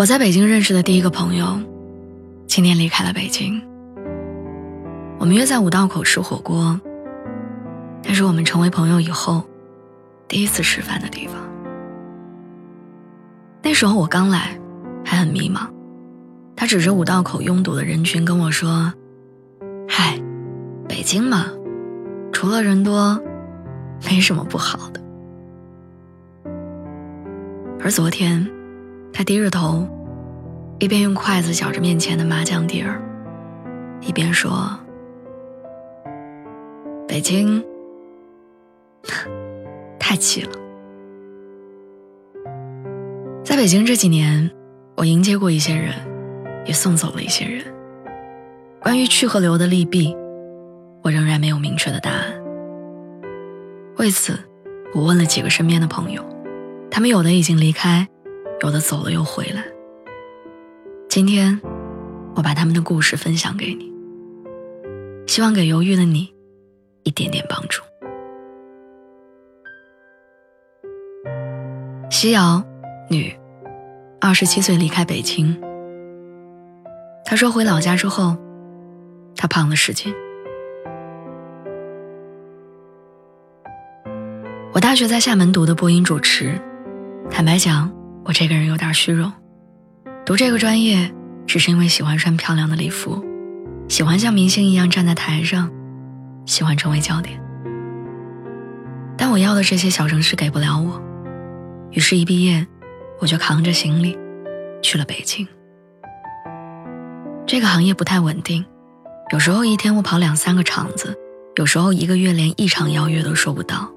我在北京认识的第一个朋友，今年离开了北京。我们约在五道口吃火锅，那是我们成为朋友以后第一次吃饭的地方。那时候我刚来，还很迷茫。他指着五道口拥堵的人群跟我说：“嗨，北京嘛，除了人多，没什么不好的。”而昨天。他低着头，一边用筷子搅着面前的麻酱底儿，一边说：“北京太挤了。”在北京这几年，我迎接过一些人，也送走了一些人。关于去和留的利弊，我仍然没有明确的答案。为此，我问了几个身边的朋友，他们有的已经离开。有的走了又回来。今天，我把他们的故事分享给你，希望给犹豫的你一点点帮助。西瑶，女，二十七岁离开北京。她说回老家之后，她胖了十斤。我大学在厦门读的播音主持，坦白讲。我这个人有点虚荣，读这个专业只是因为喜欢穿漂亮的礼服，喜欢像明星一样站在台上，喜欢成为焦点。但我要的这些小城市给不了我，于是，一毕业我就扛着行李去了北京。这个行业不太稳定，有时候一天我跑两三个场子，有时候一个月连一场邀约都收不到。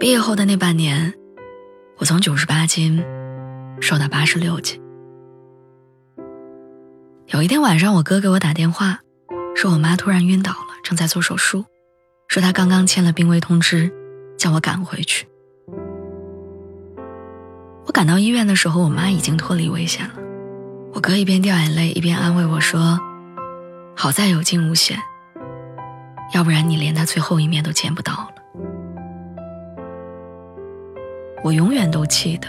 毕业后的那半年。我从九十八斤瘦到八十六斤。有一天晚上，我哥给我打电话，说我妈突然晕倒了，正在做手术，说他刚刚签了病危通知，叫我赶回去。我赶到医院的时候，我妈已经脱离危险了。我哥一边掉眼泪，一边安慰我说：“好在有惊无险，要不然你连他最后一面都见不到了。”我永远都记得，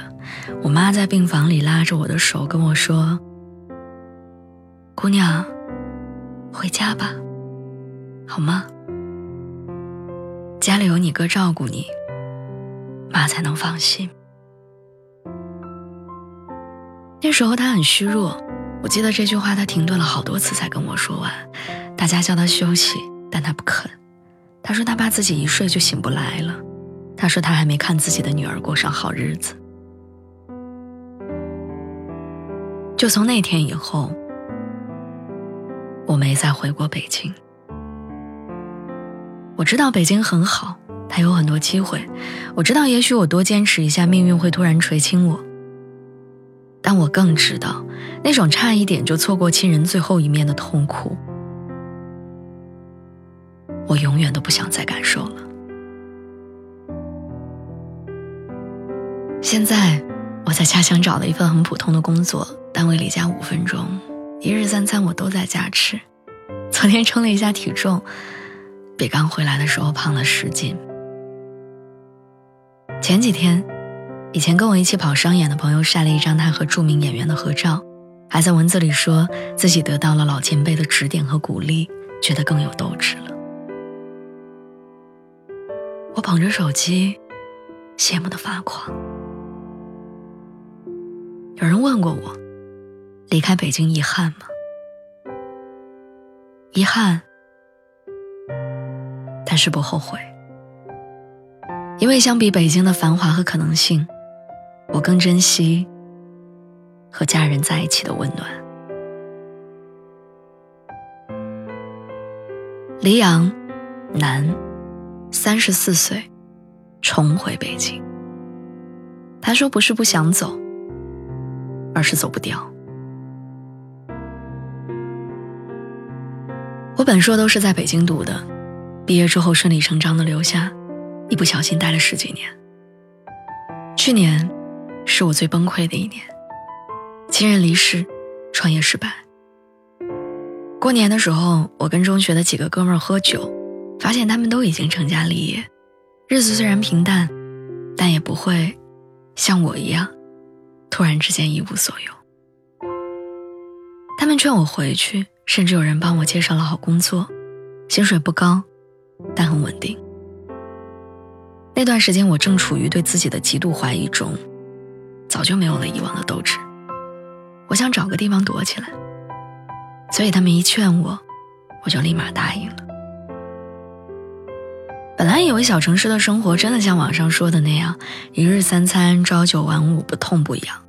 我妈在病房里拉着我的手跟我说：“姑娘，回家吧，好吗？家里有你哥照顾你，妈才能放心。”那时候他很虚弱，我记得这句话他停顿了好多次才跟我说完。大家叫他休息，但他不肯。他说他怕自己一睡就醒不来了。他说他还没看自己的女儿过上好日子。就从那天以后，我没再回过北京。我知道北京很好，它有很多机会。我知道也许我多坚持一下，命运会突然垂青我。但我更知道，那种差一点就错过亲人最后一面的痛苦，我永远都不想再感受了。现在我在家乡找了一份很普通的工作，单位离家五分钟，一日三餐我都在家吃。昨天称了一下体重，比刚回来的时候胖了十斤。前几天，以前跟我一起跑商演的朋友晒了一张他和著名演员的合照，还在文字里说自己得到了老前辈的指点和鼓励，觉得更有斗志了。我捧着手机，羡慕的发狂。有人问过我，离开北京遗憾吗？遗憾，但是不后悔，因为相比北京的繁华和可能性，我更珍惜和家人在一起的温暖。黎阳，男，三十四岁，重回北京。他说不是不想走。而是走不掉。我本硕都是在北京读的，毕业之后顺理成章的留下，一不小心待了十几年。去年是我最崩溃的一年，亲人离世，创业失败。过年的时候，我跟中学的几个哥们儿喝酒，发现他们都已经成家立业，日子虽然平淡，但也不会像我一样，突然之间一无所有。他们劝我回去。甚至有人帮我介绍了好工作，薪水不高，但很稳定。那段时间我正处于对自己的极度怀疑中，早就没有了以往的斗志。我想找个地方躲起来，所以他们一劝我，我就立马答应了。本来以为小城市的生活真的像网上说的那样，一日三餐，朝九晚五，不痛不痒。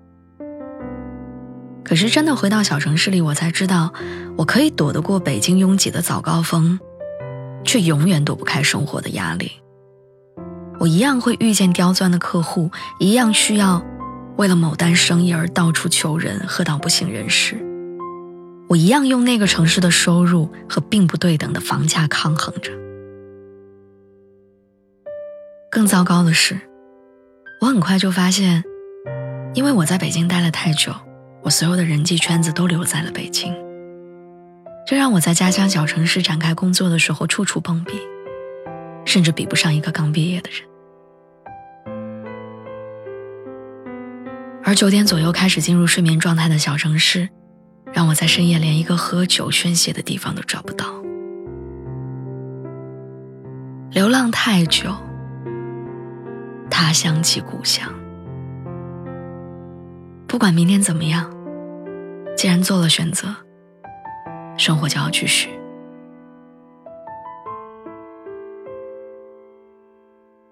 可是真的回到小城市里，我才知道，我可以躲得过北京拥挤的早高峰，却永远躲不开生活的压力。我一样会遇见刁钻的客户，一样需要为了某单生意而到处求人，喝到不省人事。我一样用那个城市的收入和并不对等的房价抗衡着。更糟糕的是，我很快就发现，因为我在北京待了太久。我所有的人际圈子都留在了北京，这让我在家乡小城市展开工作的时候处处碰壁，甚至比不上一个刚毕业的人。而九点左右开始进入睡眠状态的小城市，让我在深夜连一个喝酒宣泄的地方都找不到。流浪太久，他乡即故乡。不管明天怎么样，既然做了选择，生活就要继续。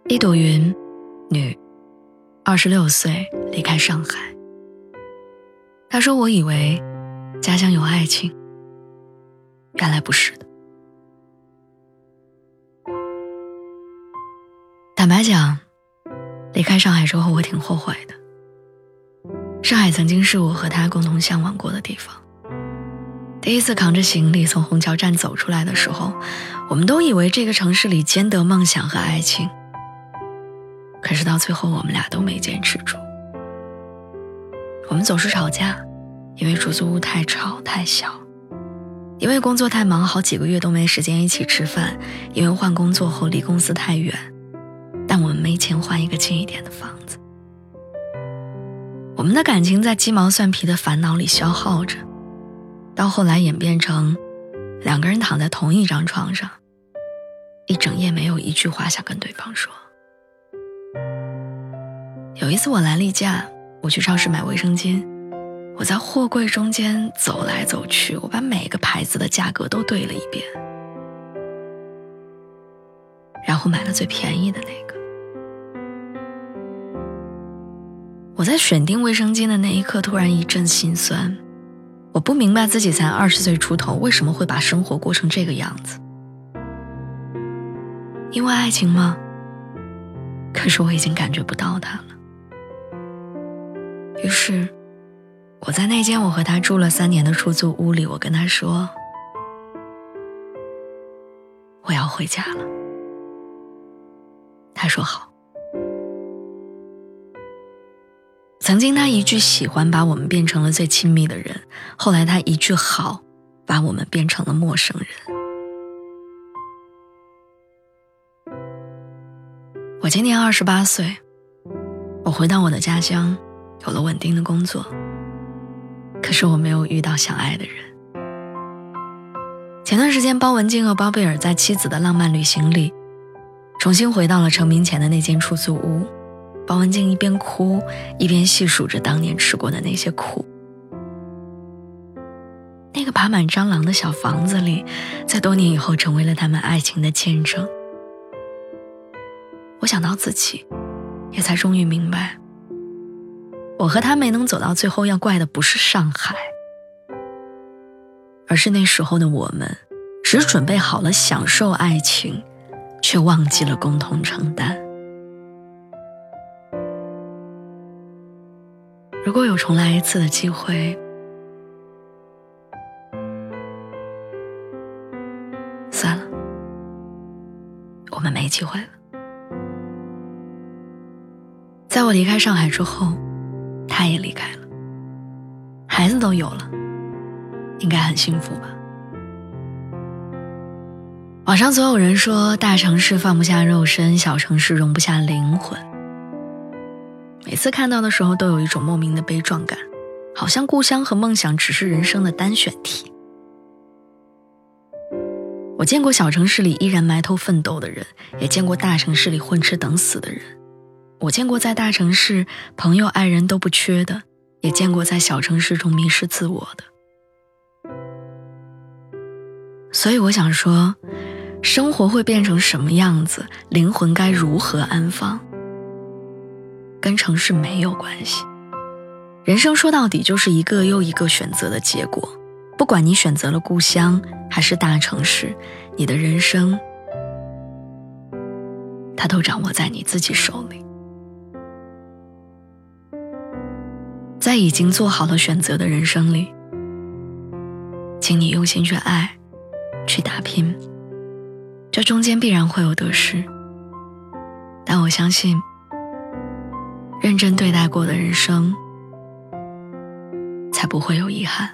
一朵云，女，二十六岁离开上海。他说：“我以为家乡有爱情，原来不是的。坦白讲，离开上海之后，我挺后悔的。”上海曾经是我和他共同向往过的地方。第一次扛着行李从虹桥站走出来的时候，我们都以为这个城市里兼得梦想和爱情。可是到最后，我们俩都没坚持住。我们总是吵架，因为出租屋太吵太小，因为工作太忙，好几个月都没时间一起吃饭，因为换工作后离公司太远，但我们没钱换一个近一点的房子。我们的感情在鸡毛蒜皮的烦恼里消耗着，到后来演变成两个人躺在同一张床上，一整夜没有一句话想跟对方说。有一次我来例假，我去超市买卫生巾，我在货柜中间走来走去，我把每个牌子的价格都对了一遍，然后买了最便宜的那个。我在选定卫生巾的那一刻，突然一阵心酸。我不明白自己才二十岁出头，为什么会把生活过成这个样子？因为爱情吗？可是我已经感觉不到它了。于是，我在那间我和他住了三年的出租屋里，我跟他说：“我要回家了。”他说好。曾经他一句喜欢把我们变成了最亲密的人，后来他一句好把我们变成了陌生人。我今年二十八岁，我回到我的家乡，有了稳定的工作。可是我没有遇到想爱的人。前段时间，包文婧和包贝尔在妻子的浪漫旅行里，重新回到了成名前的那间出租屋。包文婧一边哭一边细数着当年吃过的那些苦。那个爬满蟑螂的小房子里，在多年以后成为了他们爱情的见证。我想到自己，也才终于明白，我和他没能走到最后，要怪的不是上海，而是那时候的我们，只准备好了享受爱情，却忘记了共同承担。如果有重来一次的机会，算了，我们没机会了。在我离开上海之后，他也离开了，孩子都有了，应该很幸福吧。网上总有人说，大城市放不下肉身，小城市容不下灵魂。每次看到的时候，都有一种莫名的悲壮感，好像故乡和梦想只是人生的单选题。我见过小城市里依然埋头奋斗的人，也见过大城市里混吃等死的人。我见过在大城市朋友爱人都不缺的，也见过在小城市中迷失自我的。所以我想说。生活会变成什么样子？灵魂该如何安放？跟城市没有关系。人生说到底就是一个又一个选择的结果。不管你选择了故乡还是大城市，你的人生，它都掌握在你自己手里。在已经做好了选择的人生里，请你用心去爱，去打拼。这中间必然会有得失，但我相信，认真对待过的人生，才不会有遗憾。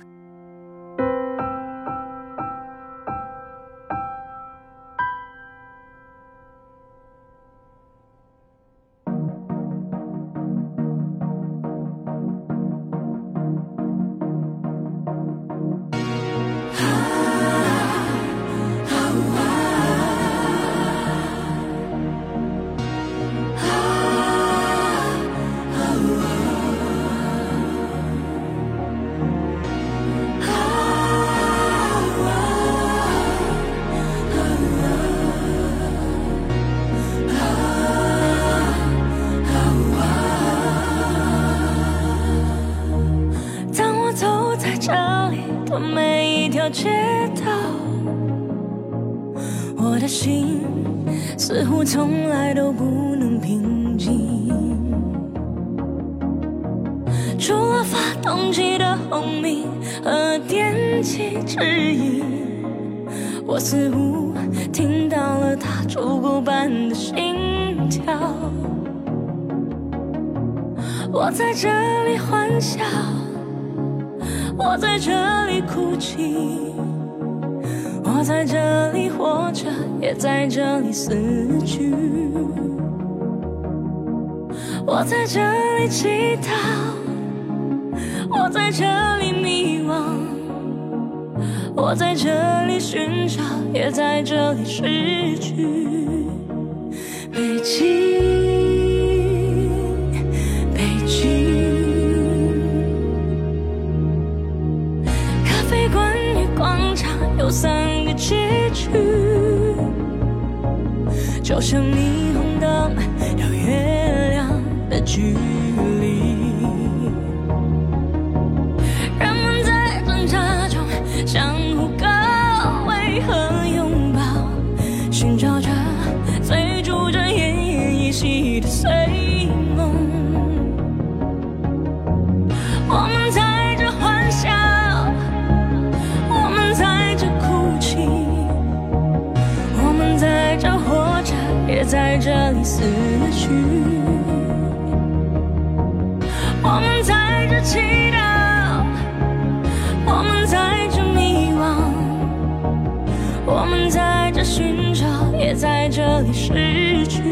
这里的每一条街道，我的心似乎从来都不能平静。除了发动机的轰鸣和电气指引，我似乎听到了它烛骨般的心跳。我在这里欢笑。我在这里哭泣，我在这里活着，也在这里死去。我在这里祈祷，我在这里迷惘，我在这里寻找，也在这里失去。北京。有三个结局，就像霓虹灯到月亮的距离。也在这里死去，我们在这祈祷，我们在这迷惘，我们在这寻找，也在这里失去。